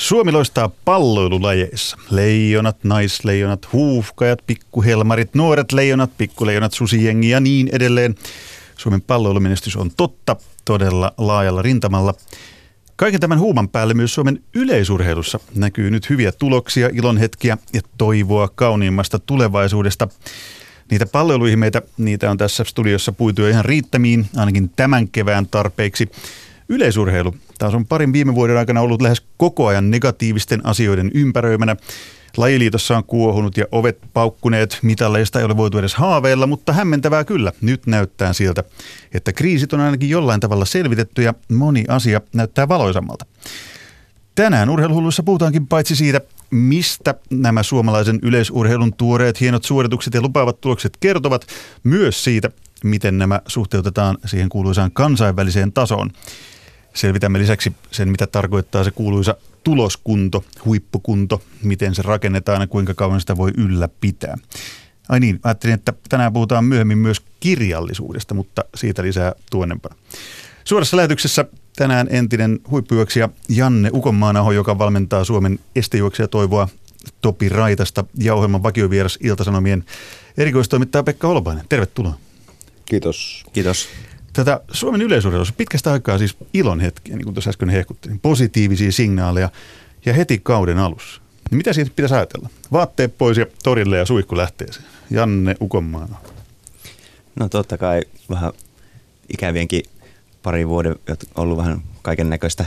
Suomi loistaa palloilulajeissa. Leijonat, naisleijonat, huuhkajat, pikkuhelmarit, nuoret leijonat, pikkuleijonat, susijengi ja niin edelleen. Suomen palloilumenestys on totta todella laajalla rintamalla. Kaiken tämän huuman päälle myös Suomen yleisurheilussa näkyy nyt hyviä tuloksia, ilonhetkiä ja toivoa kauniimmasta tulevaisuudesta. Niitä palloiluihin meitä, niitä on tässä studiossa puitu ihan riittämiin, ainakin tämän kevään tarpeiksi. Yleisurheilu taas on parin viime vuoden aikana ollut lähes koko ajan negatiivisten asioiden ympäröimänä. Lajiliitossa on kuohunut ja ovet paukkuneet, mitalleista ei ole voitu edes haaveilla, mutta hämmentävää kyllä. Nyt näyttää siltä, että kriisit on ainakin jollain tavalla selvitetty ja moni asia näyttää valoisammalta. Tänään urheiluhulluissa puhutaankin paitsi siitä, mistä nämä suomalaisen yleisurheilun tuoreet hienot suoritukset ja lupaavat tulokset kertovat, myös siitä, miten nämä suhteutetaan siihen kuuluisaan kansainväliseen tasoon. Selvitämme lisäksi sen, mitä tarkoittaa se kuuluisa tuloskunto, huippukunto, miten se rakennetaan ja kuinka kauan sitä voi ylläpitää. Ai niin, ajattelin, että tänään puhutaan myöhemmin myös kirjallisuudesta, mutta siitä lisää tuonnempana. Suorassa lähetyksessä tänään entinen huippujuoksija Janne Ukonmaanaho, joka valmentaa Suomen estejuoksia toivoa Topi Raitasta ja ohjelman vakiovieras Iltasanomien erikoistoimittaja Pekka Holopainen. Tervetuloa. Kiitos. Kiitos. Tätä Suomen yleisurheilussa pitkästä aikaa siis ilon hetkiä, niin kuin tuossa äsken hehkuttiin, positiivisia signaaleja ja heti kauden alussa. Niin mitä siitä pitäisi ajatella? Vaatteet pois ja torille ja suihku lähteeseen. Janne Ukonmaana. No totta kai vähän ikävienkin pari vuoden ollut vähän kaiken näköistä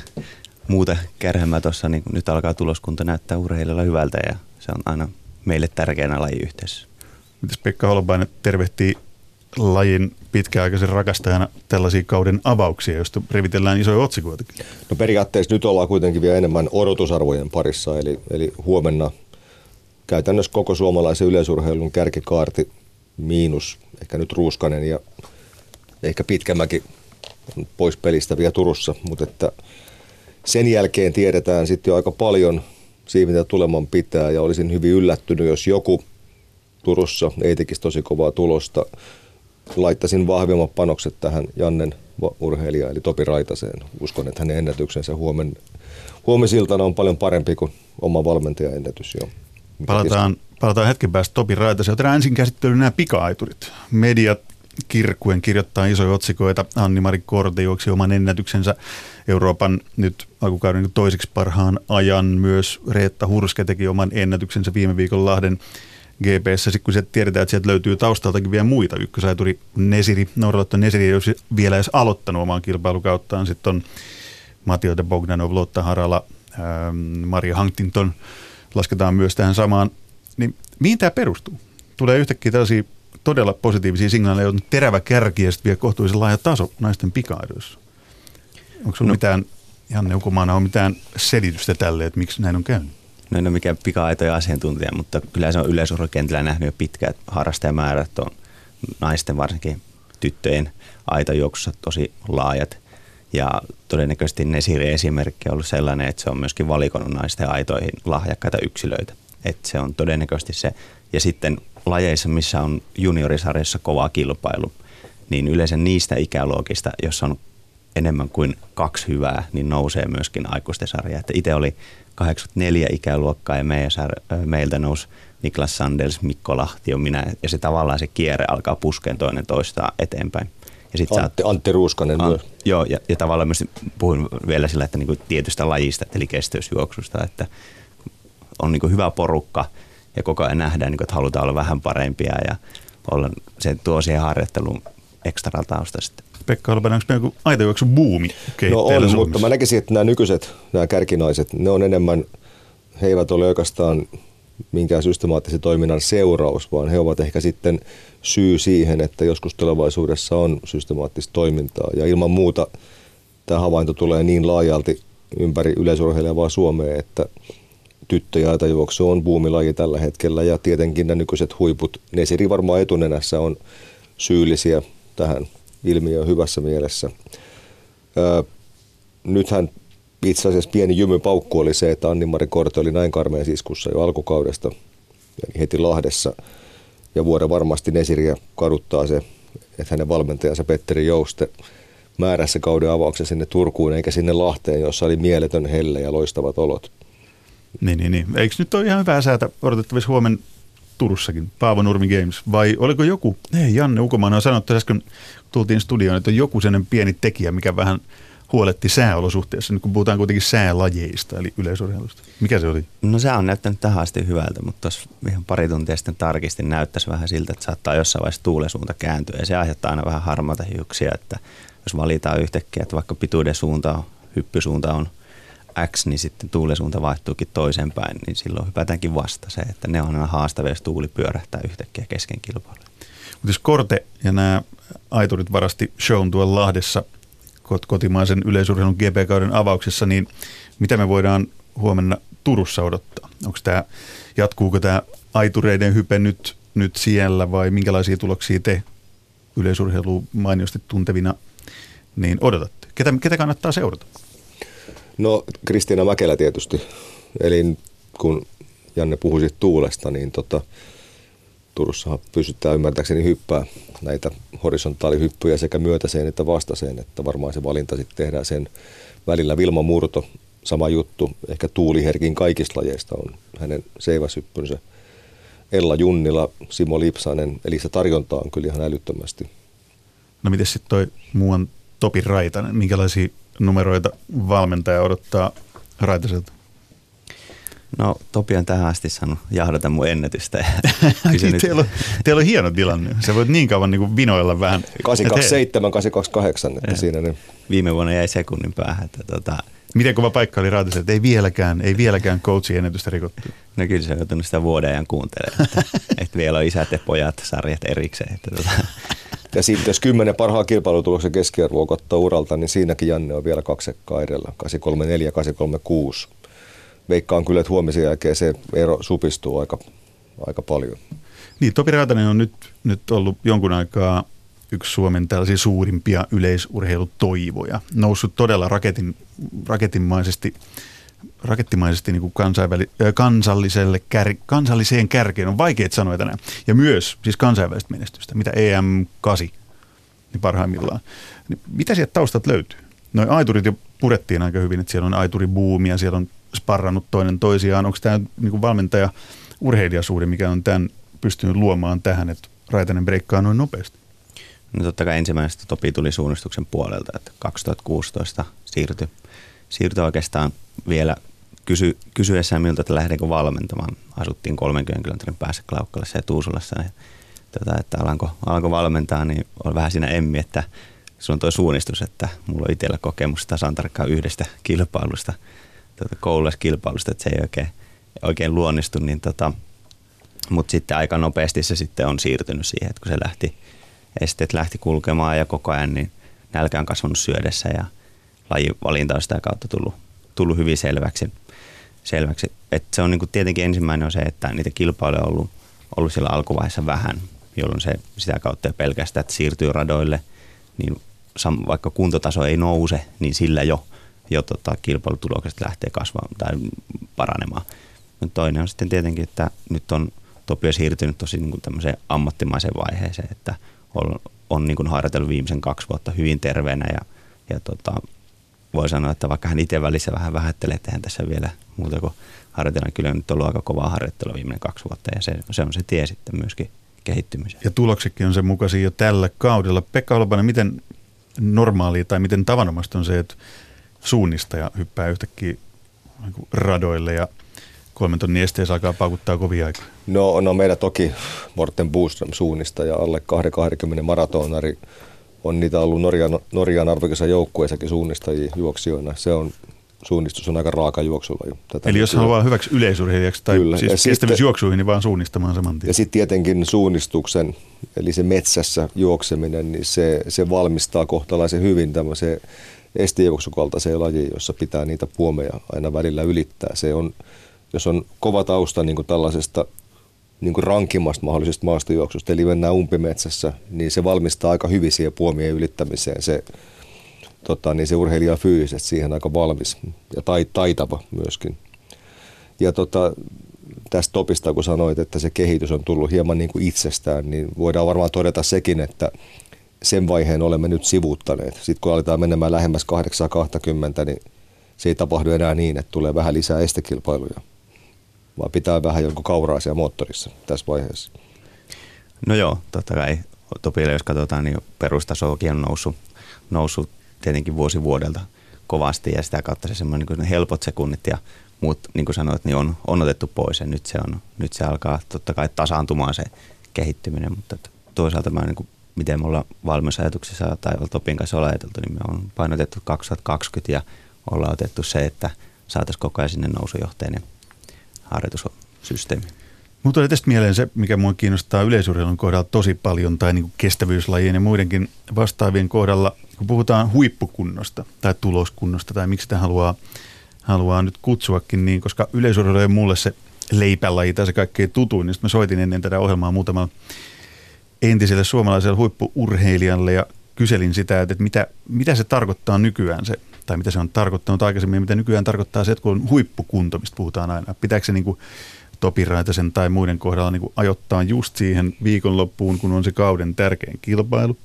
muuta kärhemmää tuossa, niin nyt alkaa tuloskunta näyttää urheilijoilla hyvältä ja se on aina meille tärkeänä lajiyhteisössä. Mitäs Pekka Holopainen tervehtii lajin pitkäaikaisen rakastajana tällaisia kauden avauksia, joista revitellään isoja otsikoitakin? No periaatteessa nyt ollaan kuitenkin vielä enemmän odotusarvojen parissa, eli, eli huomenna käytännössä koko suomalaisen yleisurheilun kärkikaarti miinus ehkä nyt Ruuskanen ja ehkä Pitkämäki pois pelistä vielä Turussa, mutta että sen jälkeen tiedetään sitten jo aika paljon siitä, mitä tuleman pitää ja olisin hyvin yllättynyt, jos joku Turussa ei tekisi tosi kovaa tulosta laittaisin vahvemmat panokset tähän Jannen urheilijaan, eli Topi Raitaseen. Uskon, että hänen ennätyksensä huomen, huomisiltana on paljon parempi kuin oma valmentajan ennätys jo. Palataan, palataan hetken päästä Topi Raitaseen. Otetaan ensin käsittelyyn nämä pika-aiturit. Mediat kirkkuen kirjoittaa isoja otsikoita. Anni-Mari Korte juoksi oman ennätyksensä Euroopan nyt alkukauden toiseksi parhaan ajan. Myös Reetta Hurske teki oman ennätyksensä viime viikon Lahden GPS, sitten kun tiedetään, että sieltä löytyy taustaltakin vielä muita. Ykkösaituri Nesiri, Norralotto Nesiri olisi vielä edes aloittanut omaan kilpailukauttaan. Sitten on Matio de Bogdanov, Lotta Harala, ähm, Maria Huntington lasketaan myös tähän samaan. Niin mihin tämä perustuu? Tulee yhtäkkiä tällaisia todella positiivisia signaaleja, on terävä kärki ja sitten vielä kohtuullisen laaja taso naisten pikaidoissa. Onko sinulla no. mitään, Janne Ukomaana, on mitään selitystä tälle, että miksi näin on käynyt? No en ole mikään pika-aitoja asiantuntija, mutta kyllä se on yleisurheilukentällä nähnyt jo pitkään, että harrastajamäärät on naisten varsinkin tyttöjen aitojuoksussa tosi laajat. Ja todennäköisesti Nesiri esimerkki on ollut sellainen, että se on myöskin valikonnut naisten aitoihin lahjakkaita yksilöitä. Että se on todennäköisesti se. Ja sitten lajeissa, missä on juniorisarjassa kova kilpailu, niin yleensä niistä ikäluokista, jos on enemmän kuin kaksi hyvää, niin nousee myöskin aikuisten sarja. Että itse oli 84 ikäluokkaa ja meidän, meiltä nousi Niklas Sanders, Mikko Lahti on minä. Ja se tavallaan se kierre alkaa puskeen toinen toista eteenpäin. Ja sit Antti, Antti Ruuskanen an, myös. Joo, ja, ja tavallaan myös puhun vielä sillä, että niinku tietystä lajista, eli kestävyysjuoksusta, että on niinku hyvä porukka ja koko ajan nähdään, niinku, että halutaan olla vähän parempia ja olla, se tuo siihen harjoitteluun ekstra tausta sitten. Pekka Holopainen, onko meillä joku aitojuoksu buumi No on, Suomessa? mutta mä näkisin, että nämä nykyiset, nämä kärkinaiset, ne on enemmän, he eivät ole oikeastaan minkään systemaattisen toiminnan seuraus, vaan he ovat ehkä sitten syy siihen, että joskus tulevaisuudessa on systemaattista toimintaa. Ja ilman muuta tämä havainto tulee niin laajalti ympäri yleisurheilevaa Suomea, että tyttö- ja aitajuoksu on buumilaji tällä hetkellä ja tietenkin nämä nykyiset huiput, Nesiri varmaan etunenässä on syyllisiä tähän ilmiö hyvässä mielessä. Öö, nythän itse asiassa pieni jymypaukku oli se, että Anni-Mari Korte oli näin karmeen iskussa jo alkukaudesta, eli heti Lahdessa. Ja vuoden varmasti Nesiriä kaduttaa se, että hänen valmentajansa Petteri Jouste määrässä kauden avauksen sinne Turkuun eikä sinne Lahteen, jossa oli mieletön helle ja loistavat olot. Niin, niin, niin. Eikö nyt ole ihan hyvää säätä odotettavissa huomenna Turussakin, Paavo Nurmi Games, vai oliko joku, ei Janne Ukomaan on sanonut että äsken tultiin studioon, että on joku sellainen pieni tekijä, mikä vähän huoletti sääolosuhteessa, nyt kun puhutaan kuitenkin säälajeista, eli yleisurheilusta. Mikä se oli? No se on näyttänyt tähän asti hyvältä, mutta tuossa ihan pari tuntia sitten tarkistin näyttäisi vähän siltä, että saattaa jossain vaiheessa tuulesuunta kääntyä, ja se aiheuttaa aina vähän harmaata hiuksia, että jos valitaan yhtäkkiä, että vaikka pituuden suunta on, hyppysuunta on – X, niin sitten tuulisuunta vaihtuukin toisenpäin, niin silloin hypätäänkin vasta se, että ne on aina haastavia, jos tuuli pyörähtää yhtäkkiä kesken kilpailua. Mutta jos Korte ja nämä aiturit varasti shown tuolla Lahdessa kotimaisen yleisurheilun GP-kauden avauksessa, niin mitä me voidaan huomenna Turussa odottaa? Onko tämä, jatkuuko tämä aitureiden hype nyt, nyt siellä vai minkälaisia tuloksia te yleisurheilu mainiosti tuntevina niin odotatte? Ketä, ketä kannattaa seurata? No Kristiina Mäkelä tietysti. Eli kun Janne puhui tuulesta, niin tota, Turussahan pystytään ymmärtääkseni hyppää näitä horisontaalihyppyjä sekä myötäiseen että vastaiseen, että varmaan se valinta sitten tehdään sen välillä. Vilma Murto, sama juttu, ehkä tuuliherkin kaikista lajeista on hänen seiväshyppynsä. Ella Junnila, Simo Lipsanen, eli se tarjonta on kyllä ihan älyttömästi. No miten sitten toi muuan Topi Raitanen, minkälaisia numeroita valmentaja odottaa Raitaselta? No Topi on tähän asti saanut jahdata mun ennätystä. niin, teillä, on, teillä on hieno tilanne. Se voit niin kauan niin kuin vinoilla vähän. 827, 828, että ja. siinä niin. Viime vuonna jäi sekunnin päähän. Että tota... Miten kova paikka oli Raitasella, että ei vieläkään, ei vieläkään coachin ennätystä rikottu? No kyllä se on joutunut sitä vuoden ajan kuuntelemaan, että, että vielä on isät ja pojat sarjat erikseen. Että tota, ja sitten jos kymmenen parhaan kilpailutuloksen keskiarvoa ottaa uralta, niin siinäkin Janne on vielä kaksekkaa edellä, 834, 836. Veikkaan kyllä, että huomisen jälkeen se ero supistuu aika, aika paljon. Niin, Topi Raatanen on nyt, nyt ollut jonkun aikaa yksi Suomen tällaisia suurimpia yleisurheilutoivoja. Noussut todella raketin, raketinmaisesti rakettimaisesti niin kuin kansainväli, kansalliselle kär, kansalliseen kärkeen. On vaikea sanoa tänään. Ja myös siis kansainvälistä menestystä, mitä EM8 niin parhaimmillaan. Niin mitä sieltä taustat löytyy? Noin aiturit jo purettiin aika hyvin, että siellä on aituribuumia, siellä on sparrannut toinen toisiaan. Onko tämä niin valmentaja urheilijasuhde, mikä on tämän pystynyt luomaan tähän, että Raitanen breikkaa noin nopeasti? No totta kai ensimmäisestä Topi tuli suunnistuksen puolelta, että 2016 siirtyi, siirtyi oikeastaan vielä kysy, kysyessään miltä, että lähdenkö valmentamaan. Asuttiin 30 kilometrin päässä Klaukkalassa ja Tuusulassa. Ja, tota, että alanko, alanko valmentaa, niin on vähän siinä emmi, että se on tuo suunnistus, että mulla on itsellä kokemus tasan tarkkaan yhdestä kilpailusta, tota, koululaiskilpailusta, että se ei oikein, oikein luonnistu, niin tota, mutta sitten aika nopeasti se sitten on siirtynyt siihen, että kun se lähti, esteet lähti kulkemaan ja koko ajan, niin nälkä on kasvanut syödessä ja lajivalinta on sitä kautta tullut tullut hyvin selväksi. selväksi. Et se on niin tietenkin ensimmäinen on se, että niitä kilpailuja on ollut, ollut siellä alkuvaiheessa vähän, jolloin se sitä kautta jo pelkästään, että siirtyy radoille, niin vaikka kuntotaso ei nouse, niin sillä jo, jo tota, kilpailutulokset lähtee kasvamaan tai paranemaan. Mutta toinen on sitten tietenkin, että nyt on Topio siirtynyt tosi niin tämmöiseen ammattimaiseen vaiheeseen, että on, on niin harjoitellut viimeisen kaksi vuotta hyvin terveenä ja, ja tota, voi sanoa, että vaikka hän itse välissä vähän vähättelee, että tässä vielä muuta kuin harjoitella, kyllä on nyt ollut aika kovaa harjoittelua viimeinen kaksi vuotta ja se, se on se tie sitten myöskin kehittymiseen. Ja tuloksetkin on sen mukaisia jo tällä kaudella. Pekka Holopainen, miten normaali tai miten tavanomaista on se, että suunnistaja hyppää yhtäkkiä radoille ja kolmen tonnin esteessä alkaa paukuttaa kovia aikaa? No, no meillä toki Morten Boström suunnistaja, alle 220 maratonari, on niitä ollut Norjan, Norjan arvokisa joukkueessakin suunnistajia juoksijoina. Se on suunnistus on aika raaka juoksulla. Jo. Tätä Eli jos haluaa hyväksi yleisurheilijaksi tai Kyllä. siis kestävyysjuoksuihin, niin vaan suunnistamaan saman tien. Ja sitten tietenkin suunnistuksen, eli se metsässä juokseminen, niin se, se valmistaa kohtalaisen hyvin tämmöiseen estejuoksukaltaiseen lajiin, jossa pitää niitä puomeja aina välillä ylittää. Se on, jos on kova tausta niin kuin tällaisesta niin kuin rankimmasta mahdollisesta maastojuoksusta, eli mennään umpimetsässä, niin se valmistaa aika hyvin siihen puomien ylittämiseen. Se, tota, niin se urheilija fyysisesti siihen aika valmis ja tai, taitava myöskin. Ja tota, tästä topista, kun sanoit, että se kehitys on tullut hieman niin kuin itsestään, niin voidaan varmaan todeta sekin, että sen vaiheen olemme nyt sivuuttaneet. Sitten kun aletaan menemään lähemmäs 820, niin se ei tapahdu enää niin, että tulee vähän lisää estekilpailuja vai pitää vähän jonkun kauraisia moottorissa tässä vaiheessa? No joo, totta kai Topille, jos katsotaan, niin perustasoakin on noussut, noussut tietenkin vuosi vuodelta kovasti ja sitä kautta se semmoinen niin helpot sekunnit ja muut, niin kuin sanoit, niin on, on otettu pois ja nyt se, on, nyt se alkaa totta kai tasaantumaan se kehittyminen, mutta toisaalta mä niin kuin, miten me ollaan valmennusajatuksessa tai Topin kanssa ollaan ajateltu, niin me on painotettu 2020 ja ollaan otettu se, että saataisiin koko ajan sinne nousujohteinen harjoitussysteemi. Mutta tuli tästä mieleen se, mikä minua kiinnostaa yleisurheilun kohdalla tosi paljon tai niin kestävyyslajien ja muidenkin vastaavien kohdalla, kun puhutaan huippukunnosta tai tuloskunnosta tai miksi sitä haluaa, haluaa nyt kutsuakin, niin koska yleisurheilu on mulle se leipälaji tai se kaikkein tutuin, niin mä soitin ennen tätä ohjelmaa muutamalla entiselle suomalaiselle huippuurheilijalle ja kyselin sitä, että mitä, mitä se tarkoittaa nykyään se, tai mitä se on tarkoittanut aikaisemmin, mitä nykyään tarkoittaa se, että kun on huippukunto, mistä puhutaan aina. Pitääkö se niin kuin Topi Raitasen tai muiden kohdalla niin kuin ajoittaa just siihen viikonloppuun, kun on se kauden tärkein kilpailu?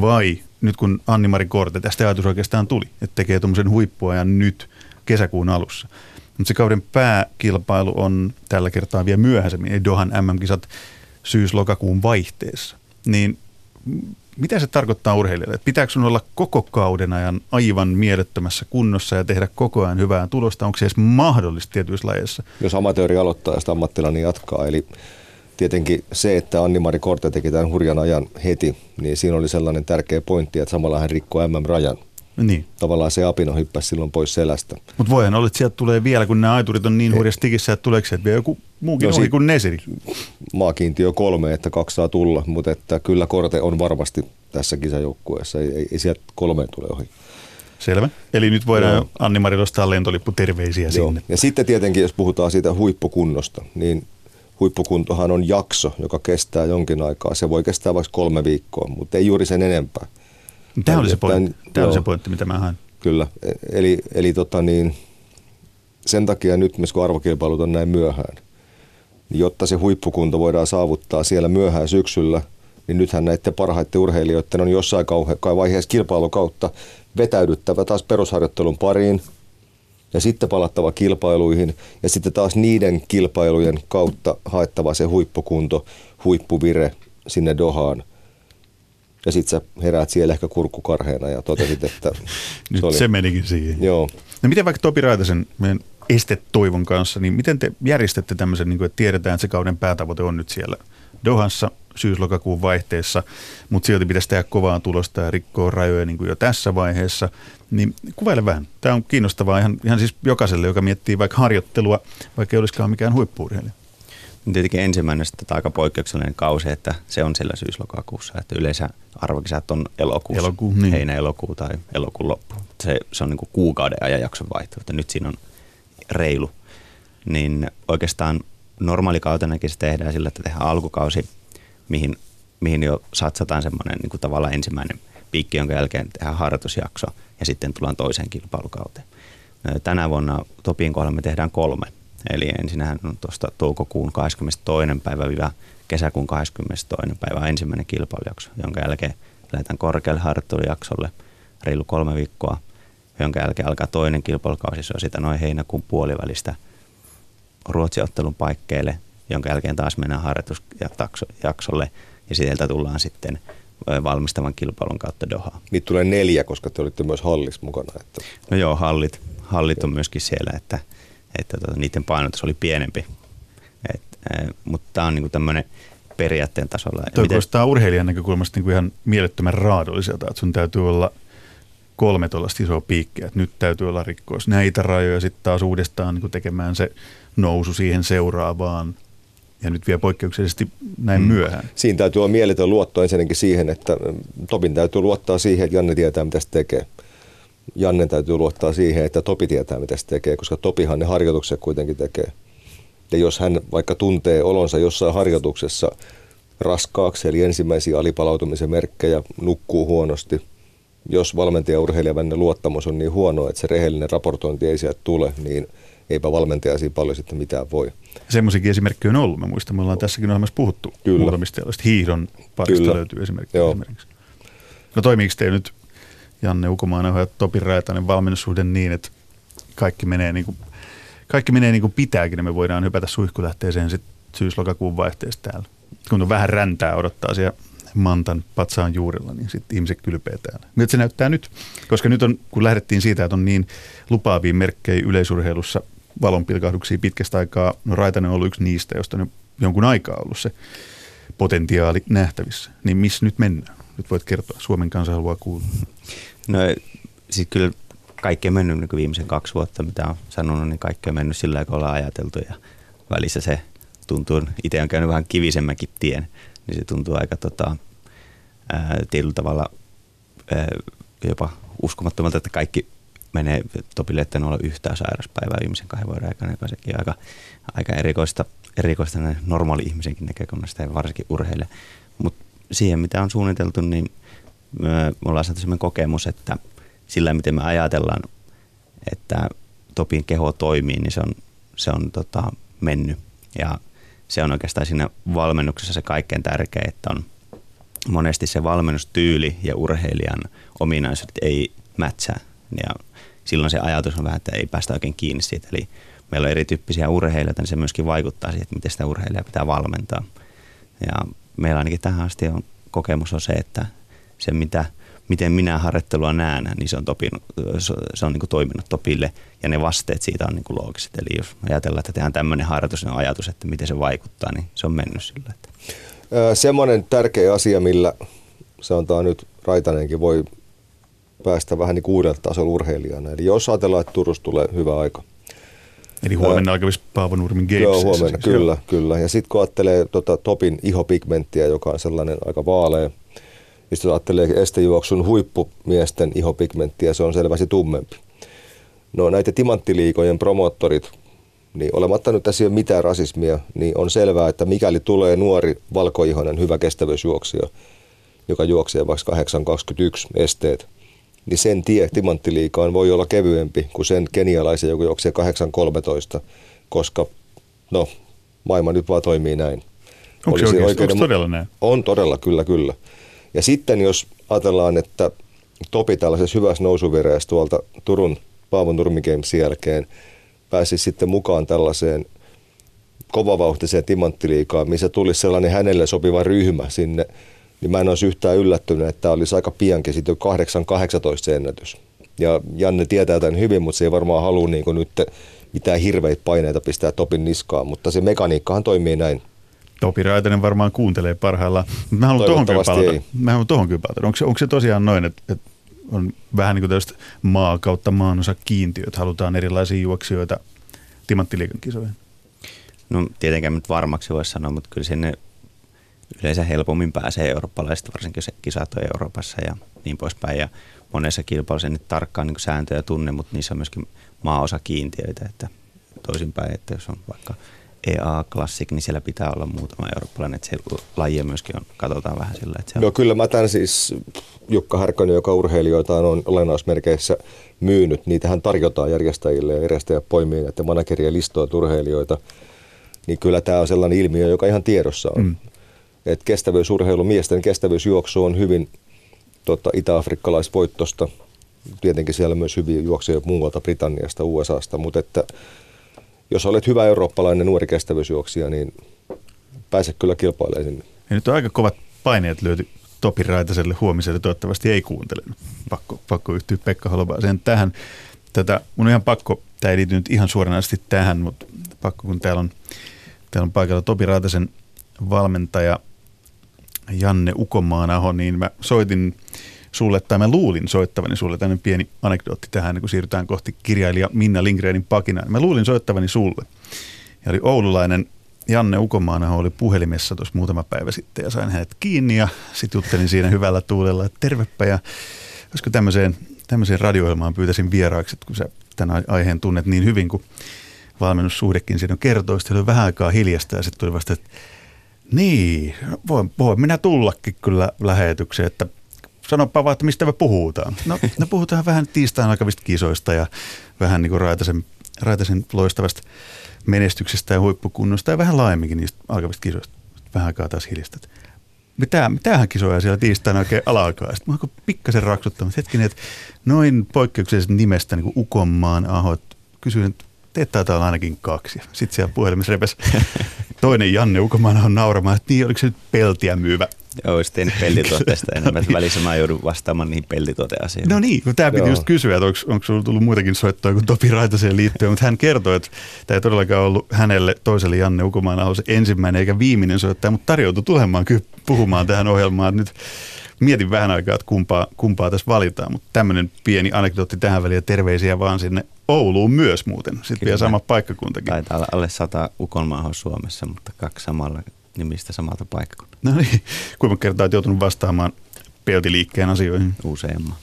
Vai nyt kun Anni-Mari Korte, tästä ajatus oikeastaan tuli, että tekee tuommoisen huippuajan nyt kesäkuun alussa. Mutta se kauden pääkilpailu on tällä kertaa vielä myöhäisemmin, eli Dohan MM-kisat syys-lokakuun vaihteessa. Niin mitä se tarkoittaa urheilijalle? Pitääkö sun olla koko kauden ajan aivan mielettömässä kunnossa ja tehdä koko ajan hyvää tulosta? Onko se edes mahdollista tietyissä lajeissa? Jos amatööri aloittaa ja sitä ammattilainen jatkaa, eli tietenkin se, että Anni-Mari Korte teki tämän hurjan ajan heti, niin siinä oli sellainen tärkeä pointti, että samalla hän rikkoi MM-rajan. Niin. Tavallaan se apino hyppäsi silloin pois selästä. Mutta voihan olla, että sieltä tulee vielä, kun nämä aiturit on niin hurjassa tikissä, että tuleeko sieltä vielä joku muukin no, ohi kuin Nesiri? Maakiintiö kolme, että kaksi saa tulla, mutta että kyllä Korte on varmasti tässä kisajoukkueessa. Ei, ei, ei sieltä kolmeen tule ohi. Selvä. Eli nyt voidaan no. Anni-Mari nostaa lentolippu terveisiä Joo. sinne. Ja sitten tietenkin, jos puhutaan siitä huippukunnosta, niin huippukuntohan on jakso, joka kestää jonkin aikaa. Se voi kestää vaikka kolme viikkoa, mutta ei juuri sen enempää. Tämä oli se pointti, Tämä oli se pointti mitä mä hain. Kyllä. Eli, eli tota niin, sen takia nyt myös kun arvokilpailut on näin myöhään, niin jotta se huippukunto voidaan saavuttaa siellä myöhään syksyllä, niin nythän näiden parhaiten urheilijoiden on jossain vaiheessa kilpailukautta vetäydyttävä taas perusharjoittelun pariin ja sitten palattava kilpailuihin ja sitten taas niiden kilpailujen kautta haettava se huippukunto, huippuvire sinne Dohaan – ja sitten sä heräät siellä ehkä kurkkukarheena ja totesit, että Nyt se, oli... se menikin siihen. Joo. No miten vaikka Topi Raitasen, meidän estetoivon kanssa, niin miten te järjestätte tämmöisen, niin kuin, että tiedetään, että se kauden päätavoite on nyt siellä Dohassa syys-lokakuun vaihteessa, mutta silti pitäisi tehdä kovaa tulosta ja rikkoa rajoja niin kuin jo tässä vaiheessa. Niin kuvaile vähän. Tämä on kiinnostavaa ihan, ihan siis jokaiselle, joka miettii vaikka harjoittelua, vaikka ei olisikaan mikään huippuurheilija tietenkin ensimmäinen sitten aika poikkeuksellinen kausi, että se on siellä syyslokakuussa. Että yleensä arvokisat on elokuussa, Elokuu, niin. heinä-elokuu tai elokuun loppu. Se, se on niin kuin kuukauden ajanjakson vaihto, että nyt siinä on reilu. Niin oikeastaan normaalikautenakin se tehdään sillä, että tehdään alkukausi, mihin, mihin jo satsataan semmoinen niin kuin tavallaan ensimmäinen piikki, jonka jälkeen tehdään harjoitusjakso ja sitten tullaan toiseen kilpailukauteen. Tänä vuonna Topin kohdalla me tehdään kolme Eli ensinnähän on tuosta toukokuun 22. päivä kesäkuun 22. päivä ensimmäinen kilpailujakso, jonka jälkeen lähdetään korkealle harjoittelujaksolle reilu kolme viikkoa, jonka jälkeen alkaa toinen kilpailukausi, se on sitä noin heinäkuun puolivälistä Ruotsiottelun paikkeille, jonka jälkeen taas mennään harjoitusjaksolle ja sieltä tullaan sitten valmistavan kilpailun kautta Doha. Niitä tulee neljä, koska te olitte myös hallis mukana. Että... No joo, hallit, hallit on myöskin siellä, että – että tota, niiden painotus oli pienempi. Et, äh, mutta tämä on niinku tämmöinen periaatteen tasolla. Tuo miten... kuulostaa urheilijan näkökulmasta niinku ihan mielettömän raadolliselta, että sun täytyy olla kolme tuollaista isoa piikkiä, että nyt täytyy olla rikkois näitä rajoja, sitten taas uudestaan niin tekemään se nousu siihen seuraavaan ja nyt vielä poikkeuksellisesti näin mm. myöhään. Siinä täytyy olla mieletön luotto ensinnäkin siihen, että Topin täytyy luottaa siihen, että Janne tietää, mitä se tekee. Janne täytyy luottaa siihen, että Topi tietää, mitä se tekee, koska Topihan ne harjoitukset kuitenkin tekee. Ja jos hän vaikka tuntee olonsa jossain harjoituksessa raskaaksi, eli ensimmäisiä alipalautumisen merkkejä, nukkuu huonosti, jos valmentaja urheilija luottamus on niin huono, että se rehellinen raportointi ei sieltä tule, niin eipä valmentaja siinä paljon sitten mitään voi. Semmoisiakin esimerkkejä on ollut. Mä muistan, me ollaan tässäkin ohjelmassa puhuttu Kyllä. muutamista Hiihdon parista Kyllä. löytyy esimerkiksi. esimerkiksi. No toimiiko teillä nyt Janne Ukomainen ja Topi Raitanen valmennussuhde niin, että kaikki menee niin kuin kaikki menee niin kuin pitääkin, niin me voidaan hypätä suihkulähteeseen sitten syys-lokakuun vaihteessa täällä. Kun on vähän räntää odottaa siellä mantan patsaan juurella, niin sitten ihmiset kylpeä täällä. Miltä se näyttää nyt? Koska nyt on, kun lähdettiin siitä, että on niin lupaavia merkkejä yleisurheilussa valonpilkahduksia pitkästä aikaa, no Raitanen on ollut yksi niistä, josta on jonkun aikaa ollut se potentiaali nähtävissä. Niin missä nyt mennään? Nyt voit kertoa, Suomen kansa haluaa kuulla. No siis kyllä kaikki on mennyt niin viimeisen kaksi vuotta, mitä on sanonut, niin kaikki on mennyt sillä kun ollaan ajateltu ja välissä se tuntuu, itse on käynyt vähän kivisemmäkin tien, niin se tuntuu aika tota, ää, tietyllä tavalla ää, jopa uskomattomalta, että kaikki menee topille, että en ole yhtään sairaspäivää viimeisen kahden vuoden aikana, joka sekin on aika, aika erikoista, erikoista normaali ihmisenkin näkökulmasta ja varsinkin urheille. Siihen, mitä on suunniteltu, niin me ollaan saatu sellainen kokemus, että sillä, miten me ajatellaan, että Topin keho toimii, niin se on, se on tota, mennyt. Ja se on oikeastaan siinä valmennuksessa se kaikkein tärkein, että on monesti se valmennustyyli ja urheilijan ominaisuudet ei mätsää. Ja silloin se ajatus on vähän, että ei päästä oikein kiinni siitä. Eli meillä on erityyppisiä urheilijoita, niin se myöskin vaikuttaa siihen, että miten sitä urheilijaa pitää valmentaa. Ja meillä ainakin tähän asti on kokemus on se, että se mitä, miten minä harjoittelua näen, niin se on, topinut, se on niin kuin toiminut topille ja ne vasteet siitä on niin kuin loogiset. Eli jos ajatellaan, että tehdään tämmöinen harjoitus, niin ajatus, että miten se vaikuttaa, niin se on mennyt sillä. Että. Semmoinen tärkeä asia, millä sanotaan nyt Raitanenkin voi päästä vähän niin uudelta tasolla urheilijana. Eli jos ajatellaan, että Turussa tulee hyvä aika. Eli huomenna alkavissa Paavo Nurmin Games. Joo, huomenna, kyllä, joo. kyllä. Ja sitten kun ajattelee tota, Topin ihopigmenttiä, joka on sellainen aika vaalea, ja sitten ajattelee estejuoksun huippumiesten ihopigmenttiä, se on selvästi tummempi. No näitä timanttiliikojen promottorit, niin olematta nyt tässä ei ole mitään rasismia, niin on selvää, että mikäli tulee nuori valkoihoinen hyvä kestävyysjuoksija, joka juoksee vaikka 8.21 esteet, niin sen tie timanttiliikaan voi olla kevyempi kuin sen kenialaisen, joka juoksee 8.13, koska no, maailma nyt vaan toimii näin. Onko se oikein, oikein, onko todella näin? On todella, kyllä, kyllä. Ja sitten jos ajatellaan, että Topi tällaisessa hyvässä nousuvireessä tuolta Turun Paavon Nurmi Games jälkeen pääsisi sitten mukaan tällaiseen kovavauhtiseen timanttiliikaan, missä tulisi sellainen hänelle sopiva ryhmä sinne niin mä en olisi yhtään yllättynyt, että tämä olisi aika piankin sitten 8-18 ennätys. Ja Janne tietää tämän hyvin, mutta se ei varmaan halua niin nyt mitään hirveitä paineita pistää Topin niskaan, mutta se mekaniikkahan toimii näin. Topi Raitanen varmaan kuuntelee parhaillaan. Mä haluan tuohon kyllä palata. Mä haluan tuohon kyllä palata. Onko se, onko se tosiaan noin, että, että on vähän niin kuin tällaista maa kautta maanosa kiintiöt, halutaan erilaisia juoksijoita timanttiliikan kisoihin? No tietenkään nyt varmaksi voisi sanoa, mutta kyllä sinne yleensä helpommin pääsee eurooppalaiset, varsinkin se kisat on Euroopassa ja niin poispäin. Ja monessa kilpailussa nyt tarkkaan niin sääntöjä tunne, mutta niissä on myöskin maaosa kiintiöitä, että toisinpäin, että jos on vaikka EA Classic, niin siellä pitää olla muutama eurooppalainen, että se laji myöskin on, katsotaan vähän sillä. Että se on. No kyllä mä tämän siis Jukka Härkönen, joka urheilijoita on olennaismerkeissä myynyt, niitähän tarjotaan järjestäjille ja järjestäjät poimii näitä manageria listoja urheilijoita, niin kyllä tämä on sellainen ilmiö, joka ihan tiedossa on. Mm että kestävyysurheilu, miesten kestävyysjuoksu on hyvin tota, itä-afrikkalaisvoittosta. Tietenkin siellä myös hyviä juoksuja muualta Britanniasta, USAsta, mutta että jos olet hyvä eurooppalainen nuori kestävyysjuoksija, niin pääse kyllä kilpailemaan sinne. Ja nyt on aika kovat paineet löyty Topi Raitaselle huomiselle, toivottavasti ei kuuntele. Pakko, pakko yhtyä Pekka Holopaaseen tähän. Tätä, mun on ihan pakko, tämä ei liity nyt ihan suoranaisesti tähän, mutta pakko kun täällä on, täällä on paikalla Topi Raitasen valmentaja Janne Ukomaanaho, niin mä soitin sulle, tai mä luulin soittavani sulle, tämmöinen pieni anekdootti tähän, kun siirrytään kohti kirjailija Minna Lindgrenin pakinaa. Mä luulin soittavani sulle. Ja oli oululainen Janne Ukomaanaho oli puhelimessa tuossa muutama päivä sitten ja sain hänet kiinni ja sitten juttelin siinä hyvällä tuulella, että tervepä ja olisiko tämmöiseen, tämmöiseen radio pyytäisin vieraaksi, kun sä tämän aiheen tunnet niin hyvin kuin valmennussuhdekin siinä kertoo. Sitten oli vähän aikaa hiljasta ja sitten tuli vasta, että niin, voin, voin minä tullakin kyllä lähetykseen, että sanoppa vaan, että mistä me puhutaan. No, me puhutaan vähän tiistain alkavista kisoista ja vähän niin kuin Raitasen, Raitasen loistavasta menestyksestä ja huippukunnosta ja vähän laajemminkin niistä alkavista kisoista. Vähän aikaa taas hiljasta. Mitä, mitähän kisoja siellä tiistaina oikein alkaa? Sitten mä pikkasen raksuttanut hetkinen, että noin poikkeuksellisesti nimestä niin kuin Ukonmaan ahot. Kysyin, että teet olla ainakin kaksi. Sitten siellä puhelimessa repes toinen Janne Ukomaana on nauramaan, että niin, oliko se nyt peltiä myyvä? Joo, olisi tehnyt peltituotteesta enemmän. Välissä mä joudun vastaamaan niihin peltituoteasioihin. No niin, kun tämä piti Joo. just kysyä, että onko, onko sinulla tullut muitakin soittoja kuin Topi Raitaseen liittyen, mutta hän kertoi, että tämä ei todellakaan ollut hänelle toiselle Janne Ukomaana se ensimmäinen eikä viimeinen soittaja, mutta tarjoutui tulemaan kyllä puhumaan tähän ohjelmaan. Nyt mietin vähän aikaa, että kumpaa, kumpaa tässä valitaan, mutta tämmöinen pieni anekdootti tähän väliin ja terveisiä vaan sinne Ouluun myös muuten. Sitten vielä sama paikkakuntakin. Taitaa olla alle sata ukonmaahan Suomessa, mutta kaksi samalla nimistä samalta paikkakunnalta. No niin, kuinka kertaa olet joutunut vastaamaan peltiliikkeen asioihin? Useamman.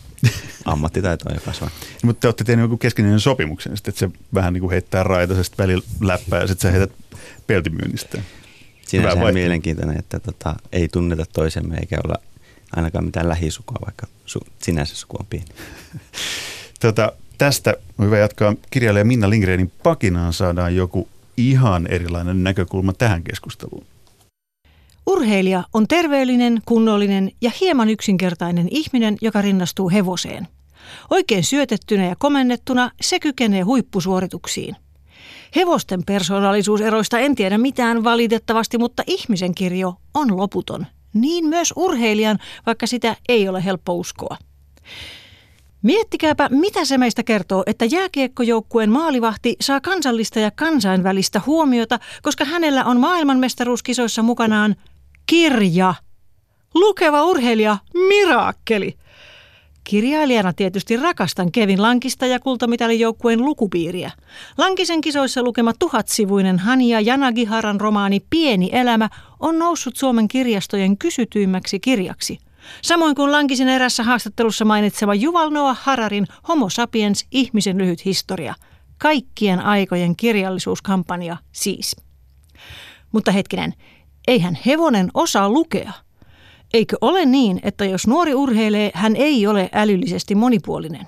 Ammattitaito on kasvaa. No, mutta te olette tehneet joku keskinäinen sopimuksen, että se vähän niin kuin heittää raitaisesti välillä läppää ja sitten sä heität peltimyynnistä. Sinänsä on mielenkiintoinen, että tota, ei tunneta toisemme eikä olla ainakaan mitään lähisukua, vaikka su- sinänsä suku on pieni. tota, tästä on hyvä jatkaa kirjailija Minna Lindgrenin pakinaan saadaan joku ihan erilainen näkökulma tähän keskusteluun. Urheilija on terveellinen, kunnollinen ja hieman yksinkertainen ihminen, joka rinnastuu hevoseen. Oikein syötettynä ja komennettuna se kykenee huippusuorituksiin. Hevosten persoonallisuuseroista en tiedä mitään valitettavasti, mutta ihmisen kirjo on loputon. Niin myös urheilijan, vaikka sitä ei ole helppo uskoa. Miettikääpä, mitä se meistä kertoo, että jääkiekkojoukkueen maalivahti saa kansallista ja kansainvälistä huomiota, koska hänellä on maailmanmestaruuskisoissa mukanaan kirja. Lukeva urheilija, miraakkeli. Kirjailijana tietysti rakastan Kevin Lankista ja kultamitalijoukkueen lukupiiriä. Lankisen kisoissa lukema tuhatsivuinen Hania Janagiharan romaani Pieni elämä on noussut Suomen kirjastojen kysytyimmäksi kirjaksi. Samoin kuin Lankisen erässä haastattelussa mainitsema Juval Noah Hararin Homo sapiens ihmisen lyhyt historia. Kaikkien aikojen kirjallisuuskampanja siis. Mutta hetkinen, eihän hevonen osaa lukea. Eikö ole niin, että jos nuori urheilee, hän ei ole älyllisesti monipuolinen?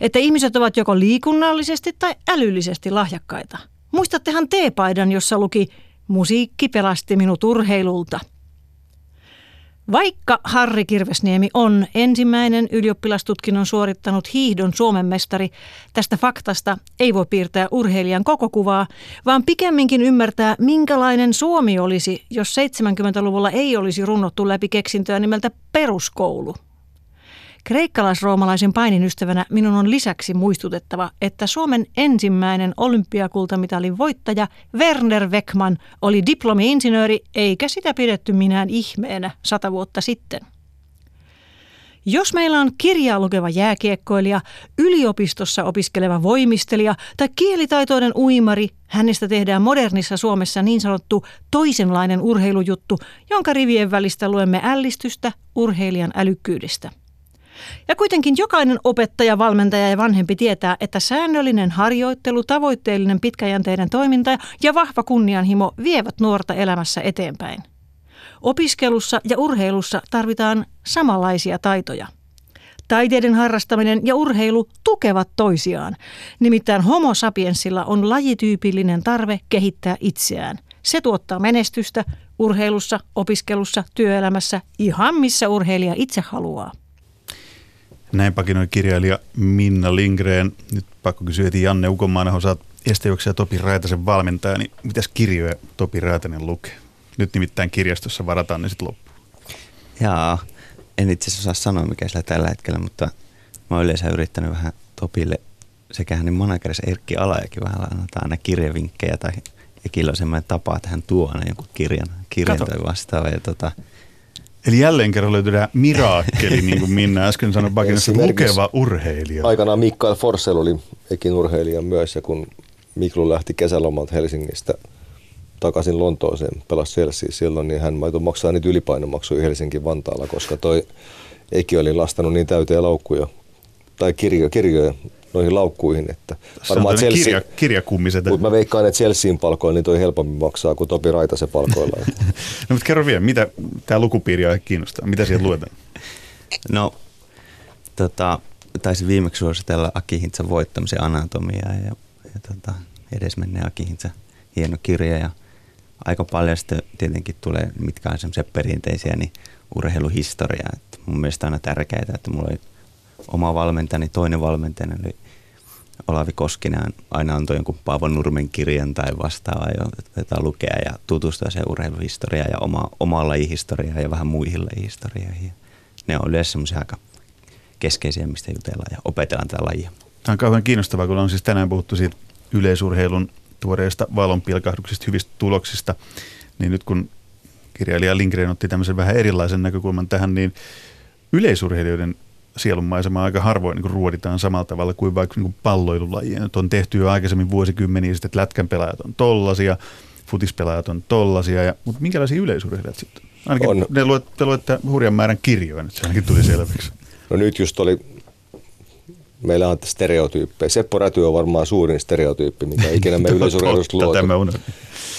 Että ihmiset ovat joko liikunnallisesti tai älyllisesti lahjakkaita. Muistattehan teepaidan, jossa luki Musiikki pelasti minut urheilulta – vaikka Harri Kirvesniemi on ensimmäinen ylioppilastutkinnon suorittanut hiihdon Suomen mestari, tästä faktasta ei voi piirtää urheilijan koko kuvaa, vaan pikemminkin ymmärtää, minkälainen Suomi olisi, jos 70-luvulla ei olisi runnottu läpi keksintöä nimeltä peruskoulu. Kreikkalais-roomalaisen painin ystävänä minun on lisäksi muistutettava, että Suomen ensimmäinen olympiakultamitalin voittaja Werner Weckman oli diplomi-insinööri eikä sitä pidetty minään ihmeenä sata vuotta sitten. Jos meillä on kirjaa lukeva jääkiekkoilija, yliopistossa opiskeleva voimistelija tai kielitaitoinen uimari, hänestä tehdään modernissa Suomessa niin sanottu toisenlainen urheilujuttu, jonka rivien välistä luemme ällistystä urheilijan älykkyydestä. Ja kuitenkin jokainen opettaja, valmentaja ja vanhempi tietää, että säännöllinen harjoittelu, tavoitteellinen pitkäjänteinen toiminta ja vahva kunnianhimo vievät nuorta elämässä eteenpäin. Opiskelussa ja urheilussa tarvitaan samanlaisia taitoja. Taiteiden harrastaminen ja urheilu tukevat toisiaan. Nimittäin homo sapiensilla on lajityypillinen tarve kehittää itseään. Se tuottaa menestystä urheilussa, opiskelussa, työelämässä, ihan missä urheilija itse haluaa. Näin pakinoi kirjailija Minna Lindgren. Nyt pakko kysyä, että Janne Ukonmaana, osaat estejuoksia Topi Raitasen valmentaja, niin mitäs kirjoja Topi Raitanen lukee? Nyt nimittäin kirjastossa varataan ne sitten loppuun. Jaa, en itse asiassa osaa sanoa mikä sillä tällä hetkellä, mutta mä oon yleensä yrittänyt vähän Topille sekä hänen managerissa Erkki Alajakin vähän annetaan aina kirjavinkkejä tai Ekillä on semmoinen tapa, että hän tuo aina jonkun kirjan, kirjan tai vastaava. Ja tota, Eli jälleen kerran löytyy miraakkeli, niin kuin Minna äsken sanoi, Bakinassa, lukeva urheilija. Aikanaan Mikael Forssell oli ekin urheilija myös, ja kun Miklu lähti kesälomalta Helsingistä takaisin Lontooseen, pelasi Chelsea silloin, niin hän maito maksaa niitä ylipainomaksuja Helsinki-Vantaalla, koska toi Eki oli lastanut niin täyteen laukkuja tai kirjo, kirjoja noihin laukkuihin. Että varmaan Chelsea, kirja, kirjakummiset. Mutta mä veikkaan, että Chelsean palkoilla niin toi helpommin maksaa kuin Topi Raitasen palkoilla. no mutta kerro vielä, mitä tämä lukupiiri on kiinnostaa? Mitä sieltä luetaan? no, tota, taisin viimeksi suositella Aki Hintsan voittamisen anatomiaa ja, ja tota, edesmenneen Aki Hintsa hieno kirja ja aika paljon sitten tietenkin tulee, mitkä on semmoisia perinteisiä, niin urheiluhistoria. Et mun mielestä on aina tärkeää, että mulla oli oma valmentajani, toinen valmentajani oli Olavi Koskinen aina antoi jonkun Paavo Nurmen kirjan tai vastaavaa, jota lukea ja tutustua se urheiluhistoriaan ja oma, omaan lajihistoriaan ja vähän muihin lajihistorioihin. Ne on yleensä semmoisia aika keskeisiä, mistä jutellaan ja opetellaan tätä lajia. Tämä on kauhean kiinnostavaa, kun on siis tänään puhuttu siitä yleisurheilun tuoreista valonpilkahduksista, hyvistä tuloksista, niin nyt kun kirjailija Lindgren otti tämmöisen vähän erilaisen näkökulman tähän, niin yleisurheilijoiden sielunmaisemaa aika harvoin niin ruoditaan samalla tavalla kuin vaikka niin palloilulajien. Nyt on tehty jo aikaisemmin vuosikymmeniä sitten, että lätkän pelaajat on tollasia, futispelaajat on tollasia, ja, mutta minkälaisia yleisurheilijat sitten? Ainakin on. ne luet, te luette hurjan määrän kirjoja, nyt se ainakin tuli selväksi. No nyt just oli, meillä on stereotyyppejä. Seppo Räty on varmaan suurin stereotyyppi, mikä ikinä me yleisurheilusta luotu.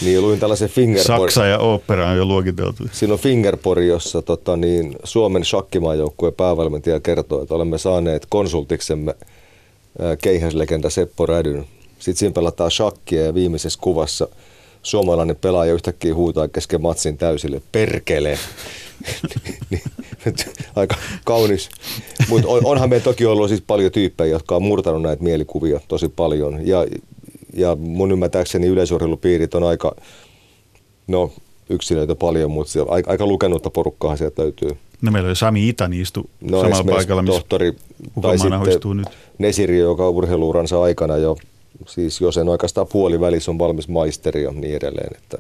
Niin luin tällaisen fingerboard. Saksa ja opera on jo luokiteltu. Siinä on fingerpori, jossa tota, niin, Suomen shakkimaajoukkueen päävalmentaja kertoo, että olemme saaneet konsultiksemme keihäslegenda Seppo Rädyn. Sitten siinä pelataan shakkia ja viimeisessä kuvassa suomalainen pelaaja yhtäkkiä huutaa kesken matsin täysille, perkele. Niin, aika kaunis. Mutta on, onhan meillä toki ollut siis paljon tyyppejä, jotka on murtanut näitä mielikuvia tosi paljon. Ja ja mun ymmärtääkseni yleisurheilupiirit on aika, no yksilöitä paljon, mutta aika, aika lukenutta porukkaa sieltä löytyy. No meillä oli Sami Itani istu no, samalla paikalla, missä tohtori, tai sitten nyt. Nesiri, joka urheiluuransa aikana jo, siis jo sen oikeastaan puolivälissä on valmis maisteri ja niin edelleen. Että.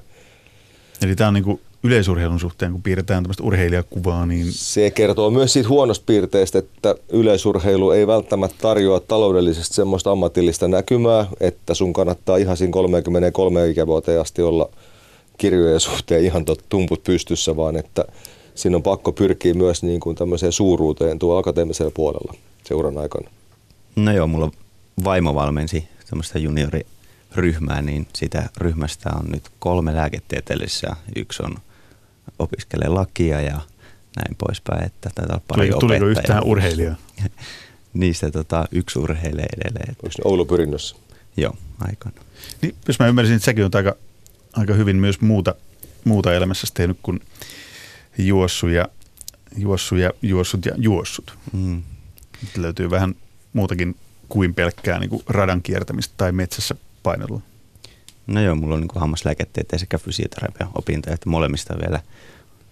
Eli tämä on niin kuin yleisurheilun suhteen, kun piirretään tämmöistä urheilijakuvaa, niin... Se kertoo myös siitä huonosta piirteestä, että yleisurheilu ei välttämättä tarjoa taloudellisesti semmoista ammatillista näkymää, että sun kannattaa ihan siinä 33 ikävuoteen asti olla kirjojen suhteen ihan tot tumput pystyssä, vaan että siinä on pakko pyrkiä myös niin kuin tämmöiseen suuruuteen tuolla akateemisella puolella seuran aikana. No joo, mulla vaimo valmensi semmoista juniori ryhmää, niin sitä ryhmästä on nyt kolme lääketieteellisessä. Yksi on opiskelee lakia ja näin poispäin. Että taitaa olla pari Tuliko, yhtään urheilijaa? Niistä tota, yksi urheilee edelleen. Onko ne Oulu Pyrinnössä? Joo, aikana. Niin, jos mä ymmärsin, että säkin on aika, aika hyvin myös muuta, muuta elämässä tehnyt kuin juossu ja, juossu ja juossut ja juossut. Mm. löytyy vähän muutakin kuin pelkkää niin kuin radan kiertämistä tai metsässä painelua. No joo, mulla on niin hammaslääketieteen sekä fysioterapia opintoja, että molemmista vielä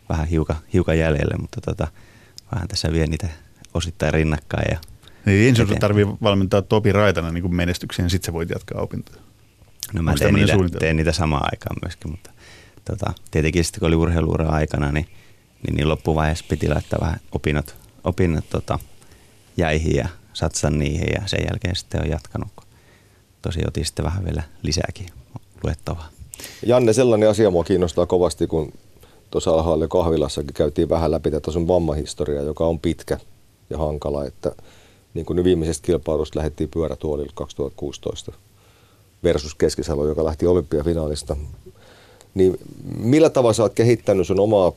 vähän hiukan, hiukan jäljellä, mutta tota, vähän tässä vie niitä osittain rinnakkain. Ja niin ensin tarvii valmentaa Topi Raitana niin menestykseen, ja sitten sä voit jatkaa opintoja. No mä teen niitä, teen niitä samaan aikaan myöskin, mutta tota, tietenkin sitten kun oli urheiluura aikana, niin, niin, niin loppuvaiheessa piti laittaa vähän opinnot, opinnot tota, jäihin ja satsan niihin ja sen jälkeen sitten on jatkanut. Tosi otin sitten vähän vielä lisääkin luettavaa. Janne, sellainen asia mua kiinnostaa kovasti, kun tuossa alhaalla kahvilassakin käytiin vähän läpi tätä sun vammahistoriaa, joka on pitkä ja hankala, että niin kuin viimeisestä kilpailusta lähdettiin pyörätuolilla 2016 versus Keskisalo, joka lähti olympiafinaalista. Niin millä tavalla sä oot kehittänyt sun omaa,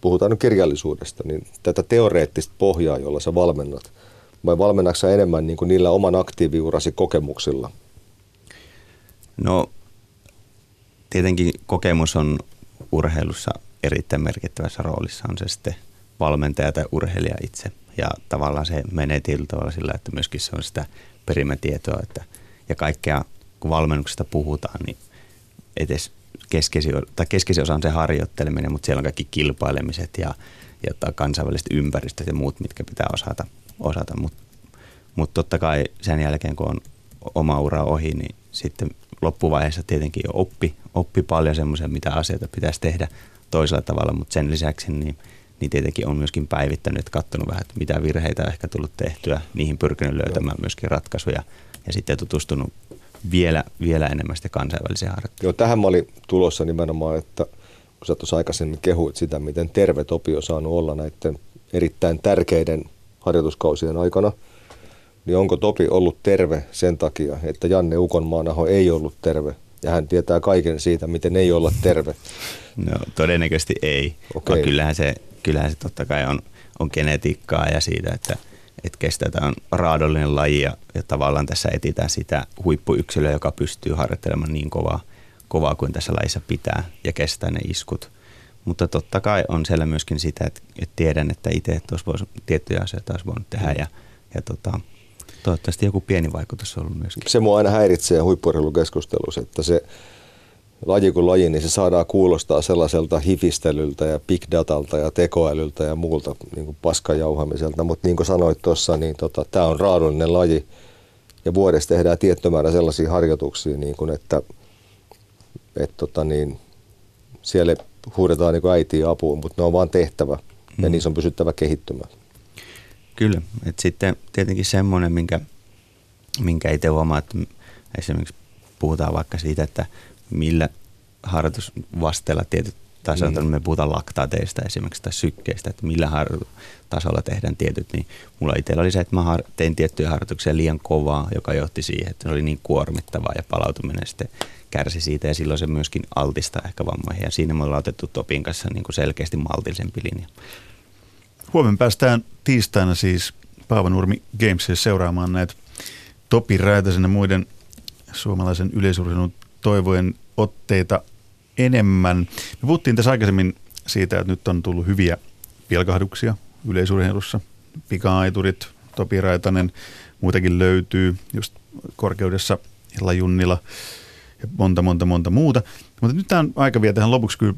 puhutaan nyt kirjallisuudesta, niin tätä teoreettista pohjaa, jolla sä valmennat, vai valmennatko enemmän niin kuin niillä oman aktiiviurasi kokemuksilla? No tietenkin kokemus on urheilussa erittäin merkittävässä roolissa, on se sitten valmentaja tai urheilija itse. Ja tavallaan se menee tietyllä sillä, että myöskin se on sitä perimätietoa, että, ja kaikkea kun valmennuksesta puhutaan, niin edes keskeisin, tai keskeisin osa on se harjoitteleminen, mutta siellä on kaikki kilpailemiset ja, ja kansainväliset ympäristöt ja muut, mitkä pitää osata. osata. Mutta mut totta kai sen jälkeen, kun on oma ura ohi, niin sitten loppuvaiheessa tietenkin jo oppi, oppi paljon semmoisia, mitä asioita pitäisi tehdä toisella tavalla, mutta sen lisäksi niin, niin tietenkin on myöskin päivittänyt, katsonut vähän, että mitä virheitä on ehkä tullut tehtyä, niihin pyrkinyt löytämään myöskin ratkaisuja ja sitten tutustunut vielä, vielä enemmän sitten kansainväliseen harjoitteluun. Joo, tähän mä olin tulossa nimenomaan, että kun sä tuossa aikaisemmin kehuit sitä, miten terve Topi on saanut olla näiden erittäin tärkeiden harjoituskausien aikana – niin onko Topi ollut terve sen takia, että Janne Ukonmaanaho ei ollut terve? Ja hän tietää kaiken siitä, miten ei olla terve. No todennäköisesti ei. Okay. Kyllähän, se, kyllähän se totta kai on, on genetiikkaa ja siitä, että, että kestetään raadollinen laji ja, ja tavallaan tässä etitään sitä huippuyksilöä, joka pystyy harjoittelemaan niin kovaa, kovaa kuin tässä lajissa pitää ja kestää ne iskut. Mutta totta kai on siellä myöskin sitä, että, että tiedän, että itse olisi voinut, tiettyjä asioita olisi voinut tehdä ja, ja tota, Toivottavasti joku pieni vaikutus on ollut myöskin. Se mua aina häiritsee huippuurheilukeskustelussa, että se laji kuin laji, niin se saadaan kuulostaa sellaiselta hifistelyltä ja big datalta ja tekoälyltä ja muulta niin kuin paskajauhamiselta. Mutta niin kuin sanoit tuossa, niin tota, tämä on raadullinen laji ja vuodessa tehdään tietty määrä sellaisia harjoituksia, niin kuin, että et, tota, niin, siellä huudetaan niin äitiä apuun, mutta ne on vaan tehtävä ja mm. niissä on pysyttävä kehittymään. Kyllä, että sitten tietenkin semmoinen, minkä, minkä itse huomaa, että esimerkiksi puhutaan vaikka siitä, että millä harjoitusvasteella tietyt tai sanotaan, mm. me puhutaan laktaateista esimerkiksi tai sykkeistä, että millä har- tasolla tehdään tietyt, niin mulla itsellä oli se, että mä har- tein tiettyjä harjoituksia liian kovaa, joka johti siihen, että se oli niin kuormittavaa ja palautuminen sitten kärsi siitä ja silloin se myöskin altistaa ehkä vammoihin ja siinä me ollaan otettu Topin kanssa niin kuin selkeästi maltillisempi linja. Huomenna päästään tiistaina siis Paavanurmi Gamesissa seuraamaan näitä Topi Räätäsen ja muiden suomalaisen yleisurheilun toivojen otteita enemmän. Me puhuttiin tässä aikaisemmin siitä, että nyt on tullut hyviä pilkahduksia yleisurheilussa. Pika-aiturit, Topi Raitanen, muitakin löytyy just korkeudessa Illa Junnila ja monta, monta, monta muuta. Mutta nyt tämä on aika vielä tähän lopuksi kyllä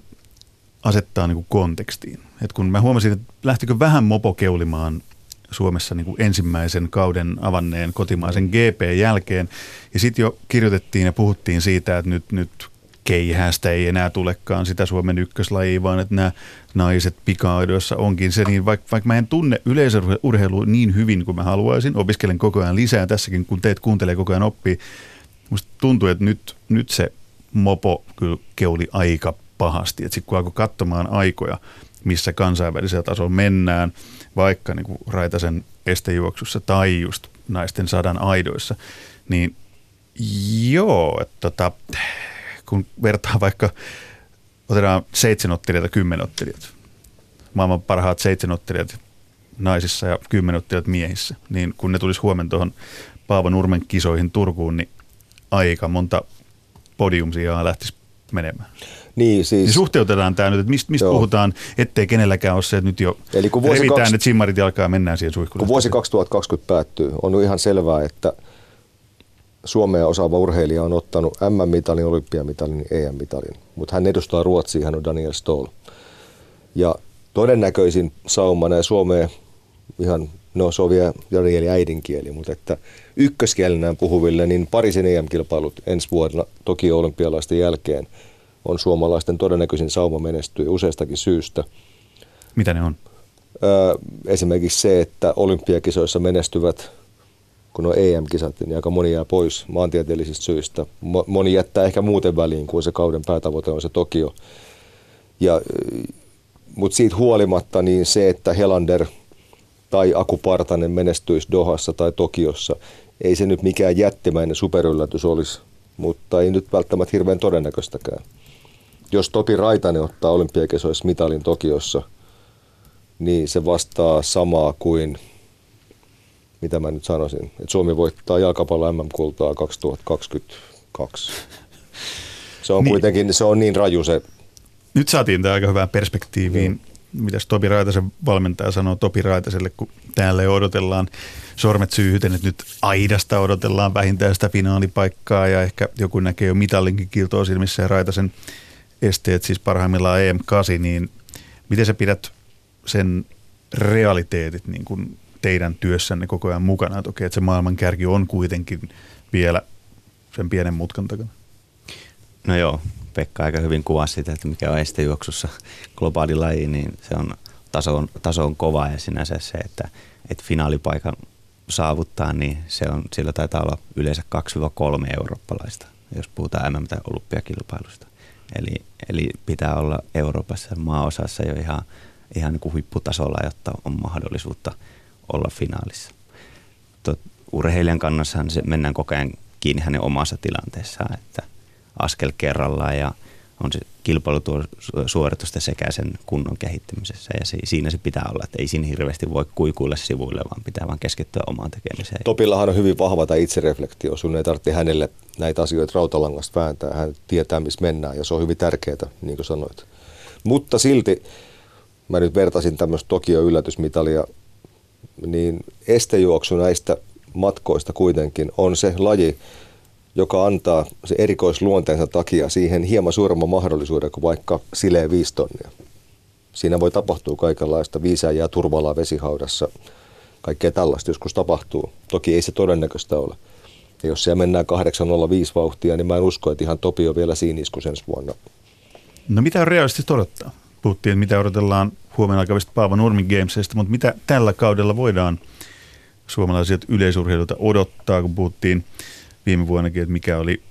asettaa niin kuin kontekstiin. Et kun mä huomasin, että lähtikö vähän mopo keulimaan Suomessa niin kuin ensimmäisen kauden avanneen kotimaisen GP jälkeen. Ja sitten jo kirjoitettiin ja puhuttiin siitä, että nyt, nyt keihästä ei enää tulekaan sitä Suomen ykköslajia, vaan että nämä naiset pikaajoissa onkin se, niin vaikka, vaikka mä en tunne yleisurheilua niin hyvin kuin mä haluaisin, opiskelen koko ajan lisää tässäkin, kun teet kuuntelee koko ajan oppii, musta tuntuu, että nyt, nyt se mopo kyllä keuli aika pahasti. Sitten kun alkoi katsomaan aikoja, missä kansainvälisellä tasolla mennään, vaikka niin kuin Raitasen estejuoksussa tai just naisten sadan aidoissa, niin joo, että tota, kun vertaa vaikka, otetaan seitsemänottelijat ja kymmenottelijat, maailman parhaat seitsemänottelijat naisissa ja kymmenottelijat miehissä, niin kun ne tulisi huomenna tuohon Paavo Nurmen kisoihin Turkuun, niin aika monta podiumsia lähtisi menemään. Niin, siis... Niin suhteutetaan tämä nyt, että mistä, mistä puhutaan, ettei kenelläkään ole se, että nyt jo Eli kun vuosi revitään, 20... että simmarit jalkaa ja mennään siihen suihkuun. Kun vuosi 2020 päättyy, on ihan selvää, että Suomea osaava urheilija on ottanut M-mitalin, olympiamitalin EM-mitalin, mutta hän edustaa Ruotsia, hän on Daniel Stoll. Ja todennäköisin sauma näin Suomeen ihan, no se on vielä Danielin äidinkieli, mutta että ykköskielenään puhuville, niin Pariisin EM-kilpailut ensi vuonna toki olympialaisten jälkeen on suomalaisten todennäköisin sauma menestyä useastakin syystä. Mitä ne on? Öö, esimerkiksi se, että olympiakisoissa menestyvät kun on EM-kisat, niin aika moni jää pois maantieteellisistä syistä. Moni jättää ehkä muuten väliin, kuin se kauden päätavoite on se Tokio. Ja, mutta siitä huolimatta niin se, että Helander tai Aku Partanen menestyisi Dohassa tai Tokiossa, ei se nyt mikään jättimäinen superyllätys olisi, mutta ei nyt välttämättä hirveän todennäköistäkään. Jos Topi Raitanen ottaa olympiakesoissa mitalin Tokiossa, niin se vastaa samaa kuin – mitä mä nyt sanoisin, että Suomi voittaa jalkapallo MM-kultaa 2022. Se on niin. kuitenkin, se on niin raju se. Nyt saatiin tämä aika hyvään perspektiiviin. Mm. Mitäs Topi Raitasen valmentaja sanoo Topi Raitaselle, kun täällä jo odotellaan sormet syyhyten, että nyt aidasta odotellaan vähintään sitä finaalipaikkaa ja ehkä joku näkee jo mitallinkin kiltoa silmissä ja Raitasen esteet siis parhaimmillaan EM8, niin miten sä pidät sen realiteetit niin kuin teidän työssänne koko ajan mukana. Toki, että se maailmankärki on kuitenkin vielä sen pienen mutkan takana. No joo, Pekka aika hyvin kuvasi sitä, että mikä on estejuoksussa globaali laji, niin se on taso, on, taso on kova ja sinänsä se, että, että finaalipaikan saavuttaa, niin se on, sillä taitaa olla yleensä 2-3 eurooppalaista, jos puhutaan MM- tai olympiakilpailusta. Eli, eli pitää olla Euroopassa maaosassa jo ihan, ihan niin kuin huipputasolla, jotta on mahdollisuutta – olla finaalissa. Tot, urheilijan kannassahan se mennään koko ajan kiinni hänen omassa tilanteessaan, että askel kerrallaan ja on se kilpailusuoritusta sekä sen kunnon kehittämisessä ja se, siinä se pitää olla, että ei siinä hirveästi voi kuikuilla sivuille, vaan pitää vaan keskittyä omaan tekemiseen. Topillahan on hyvin vahva tämä itsereflektio, sun ei tarvitse hänelle näitä asioita rautalangasta vääntää, hän tietää missä mennään ja se on hyvin tärkeää, niin kuin sanoit. Mutta silti mä nyt vertasin tämmöistä Tokio yllätysmitalia niin estejuoksu näistä matkoista kuitenkin on se laji, joka antaa se erikoisluonteensa takia siihen hieman suuremman mahdollisuuden kuin vaikka sileen viisi tonnia. Siinä voi tapahtua kaikenlaista viisaajaa turvalaa vesihaudassa. Kaikkea tällaista joskus tapahtuu. Toki ei se todennäköistä ole. Ja jos siellä mennään 805 vauhtia, niin mä en usko, että ihan Topi on vielä siinä iskus ensi vuonna. No mitä on realistista odottaa? Puhuttiin, mitä odotellaan huomenna alkavista Paavo Nurmin Gamesista, mutta mitä tällä kaudella voidaan suomalaiset yleisurheilulta odottaa, kun puhuttiin viime vuonnakin, että mikä oli,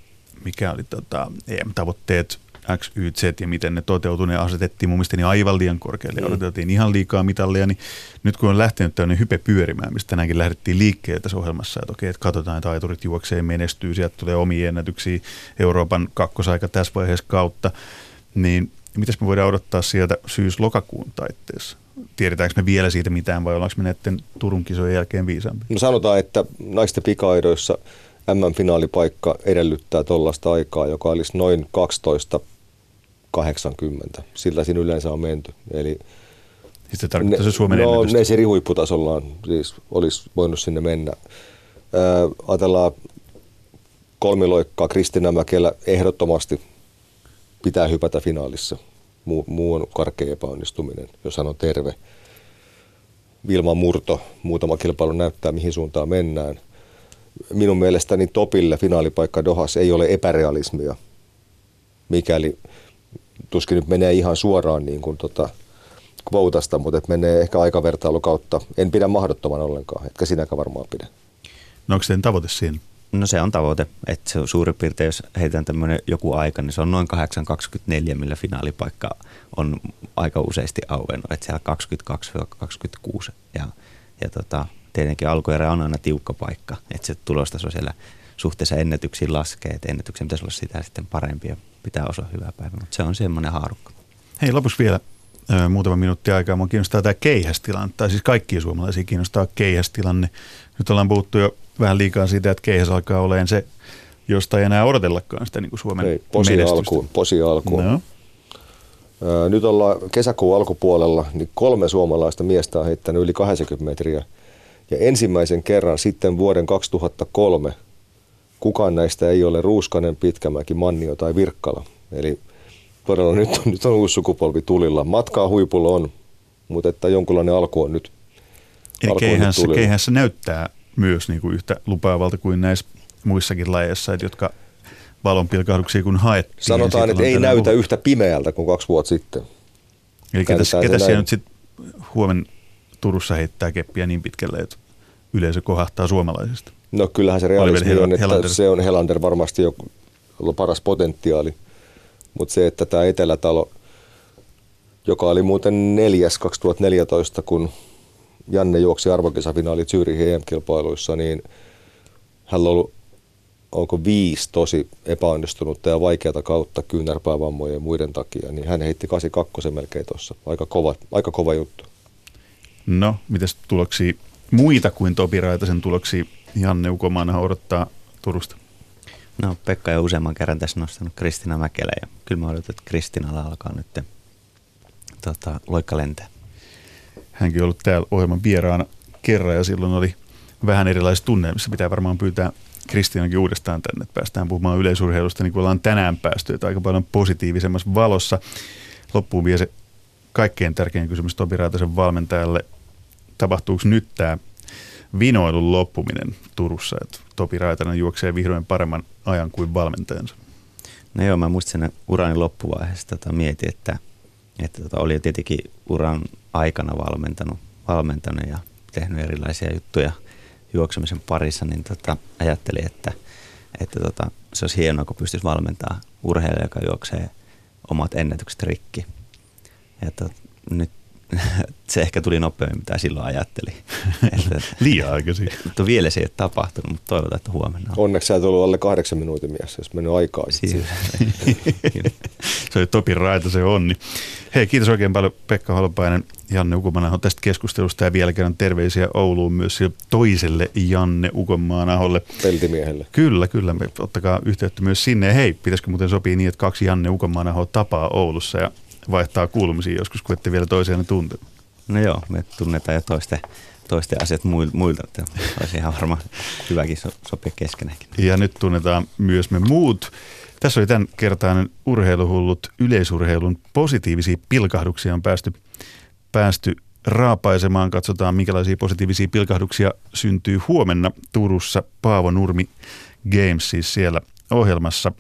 mikä oli tota, EM-tavoitteet X, Y, Z ja miten ne toteutui, ne asetettiin mun mielestä niin aivan liian korkealle ja mm. odoteltiin ihan liikaa mitalleja, niin nyt kun on lähtenyt tämmöinen hype pyörimään, mistä tänäänkin lähdettiin liikkeelle tässä ohjelmassa, että okei, että katsotaan, että aiturit juoksee, menestyy, sieltä tulee omia ennätyksiä Euroopan kakkosaika tässä vaiheessa kautta, niin mitäs me voidaan odottaa sieltä syys-lokakuun taitteessa? Tiedetäänkö me vielä siitä mitään vai ollaanko me näiden Turun kisojen jälkeen viisaampi? No sanotaan, että naisten pikaidoissa MM-finaalipaikka edellyttää tuollaista aikaa, joka olisi noin 12 80. Sillä siinä yleensä on menty. Eli siis se tarkoittaa se Suomen No ne huipputasollaan siis olisi voinut sinne mennä. Ää, ajatellaan kolmiloikkaa Kristina Mäkelä ehdottomasti pitää hypätä finaalissa. Muu, muu on karkea epäonnistuminen, jos hän on terve. Vilma Murto, muutama kilpailu näyttää mihin suuntaan mennään. Minun mielestäni Topille finaalipaikka Dohas ei ole epärealismia, mikäli tuskin nyt menee ihan suoraan niin kuin tota, kvoutasta, mutta että menee ehkä aikavertailu kautta. En pidä mahdottoman ollenkaan, etkä sinäkään varmaan pidä. No onko teidän tavoite siinä? No se on tavoite, että se on suurin piirtein, jos heitän tämmöinen joku aika, niin se on noin 8.24, millä finaalipaikka on aika useasti auennut, että siellä 22-26 ja, ja tota, tietenkin alkuerä on aina tiukka paikka, että se tulostaso siellä suhteessa ennätyksiin laskee, että ennätyksen pitäisi olla sitä sitten parempi ja pitää osua hyvää päivää, mutta se on semmoinen haarukka. Hei, lopuksi vielä ö, muutama minuutti aikaa. Mua kiinnostaa tämä keihästilanne, tai siis kaikkia suomalaisia kiinnostaa keihästilanne. Nyt ollaan puhuttu jo vähän liikaa siitä, että keihäs alkaa olemaan se, josta ei enää odotellakaan sitä niin kuin Suomen Hei, posi menestystä. alkuun, posi alkuun. No. Nyt ollaan kesäkuun alkupuolella, niin kolme suomalaista miestä on heittänyt yli 80 metriä. Ja ensimmäisen kerran sitten vuoden 2003 kukaan näistä ei ole Ruuskanen, Pitkämäki, Mannio tai Virkkala. Eli todella nyt on, nyt on uusi sukupolvi tulilla. Matkaa huipulla on, mutta että jonkunlainen alku on nyt Eli keihässä, keihässä näyttää myös niin kuin yhtä lupaavalta kuin näissä muissakin lajeissa, että jotka valonpilkahduksia kun haettiin. Sanotaan, että ei näytä puhut. yhtä pimeältä kuin kaksi vuotta sitten. Eli ketä, ketä siellä nyt sitten huomen Turussa heittää keppiä niin pitkälle, että yleisö kohahtaa suomalaisista? No kyllähän se realismi on, että Helander. se on Helander varmasti jo paras potentiaali. Mutta se, että tämä Etelätalo, joka oli muuten neljäs 2014, kun Janne juoksi arvokisafinaali Zürihin EM-kilpailuissa, niin hän on ollut onko viisi tosi epäonnistunutta ja vaikeata kautta kyynärpäävammojen ja muiden takia, niin hän heitti 82 melkein tuossa. Aika kova, aika kova juttu. No, mitäs tuloksia muita kuin Topi Raitasen tuloksia Janne Ukomaana odottaa Turusta? No Pekka jo useamman kerran tässä nostanut Kristina Mäkelä ja kyllä mä odotan, että Kristinalla alkaa nyt tota, loikka lentää. Hänkin on ollut täällä ohjelman vieraana kerran ja silloin oli vähän erilaiset tunnelmissa. Pitää varmaan pyytää Kristiankin uudestaan tänne, että päästään puhumaan yleisurheilusta niin kuin ollaan tänään päästy, että aika paljon positiivisemmassa valossa. Loppuun vielä se kaikkein tärkein kysymys Topi Raitasen valmentajalle. Tapahtuuko nyt tämä vinoilun loppuminen Turussa, että Topi Raitanen juoksee vihdoin paremman ajan kuin valmentajansa? No joo, mä muistin sen urani loppuvaiheessa tota, mietin, että, että tota, oli tietenkin uran aikana valmentanut, valmentanut ja tehnyt erilaisia juttuja juoksemisen parissa, niin tota, ajattelin, että, että tota, se olisi hienoa, kun pystyisi valmentaa urheilija, joka juoksee omat ennätykset rikki. Ja tot, nyt se ehkä tuli nopeammin, mitä silloin ajattelin. Liian aikaisin. Mutta vielä se ei ole tapahtunut, mutta toivotaan, että huomenna on. Onneksi sä et ollut alle kahdeksan minuutin mies, jos mennyt aikaa. se oli Topi Raita, se onni. Hei, kiitos oikein paljon Pekka Holopainen, Janne Ukomaanaho tästä keskustelusta ja vielä kerran terveisiä Ouluun myös toiselle Janne Ukomaanaholle. Peltimiehelle. Kyllä, kyllä. Me ottakaa yhteyttä myös sinne. Hei, pitäisikö muuten sopii niin, että kaksi Janne Ukomaanahoa tapaa Oulussa ja vaihtaa kuulumisia joskus, kun ette vielä toisiaan tunte. No joo, me tunnetaan jo toisten toisten asiat muilta, että olisi ihan varmaan hyväkin sopia keskenäkin. Ja nyt tunnetaan myös me muut. Tässä oli tämän kertainen urheiluhullut yleisurheilun positiivisia pilkahduksia on päästy, päästy raapaisemaan. Katsotaan, minkälaisia positiivisia pilkahduksia syntyy huomenna Turussa Paavo Nurmi Games, siis siellä ohjelmassa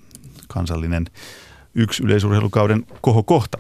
kansallinen yksi yleisurheilukauden kohokohta.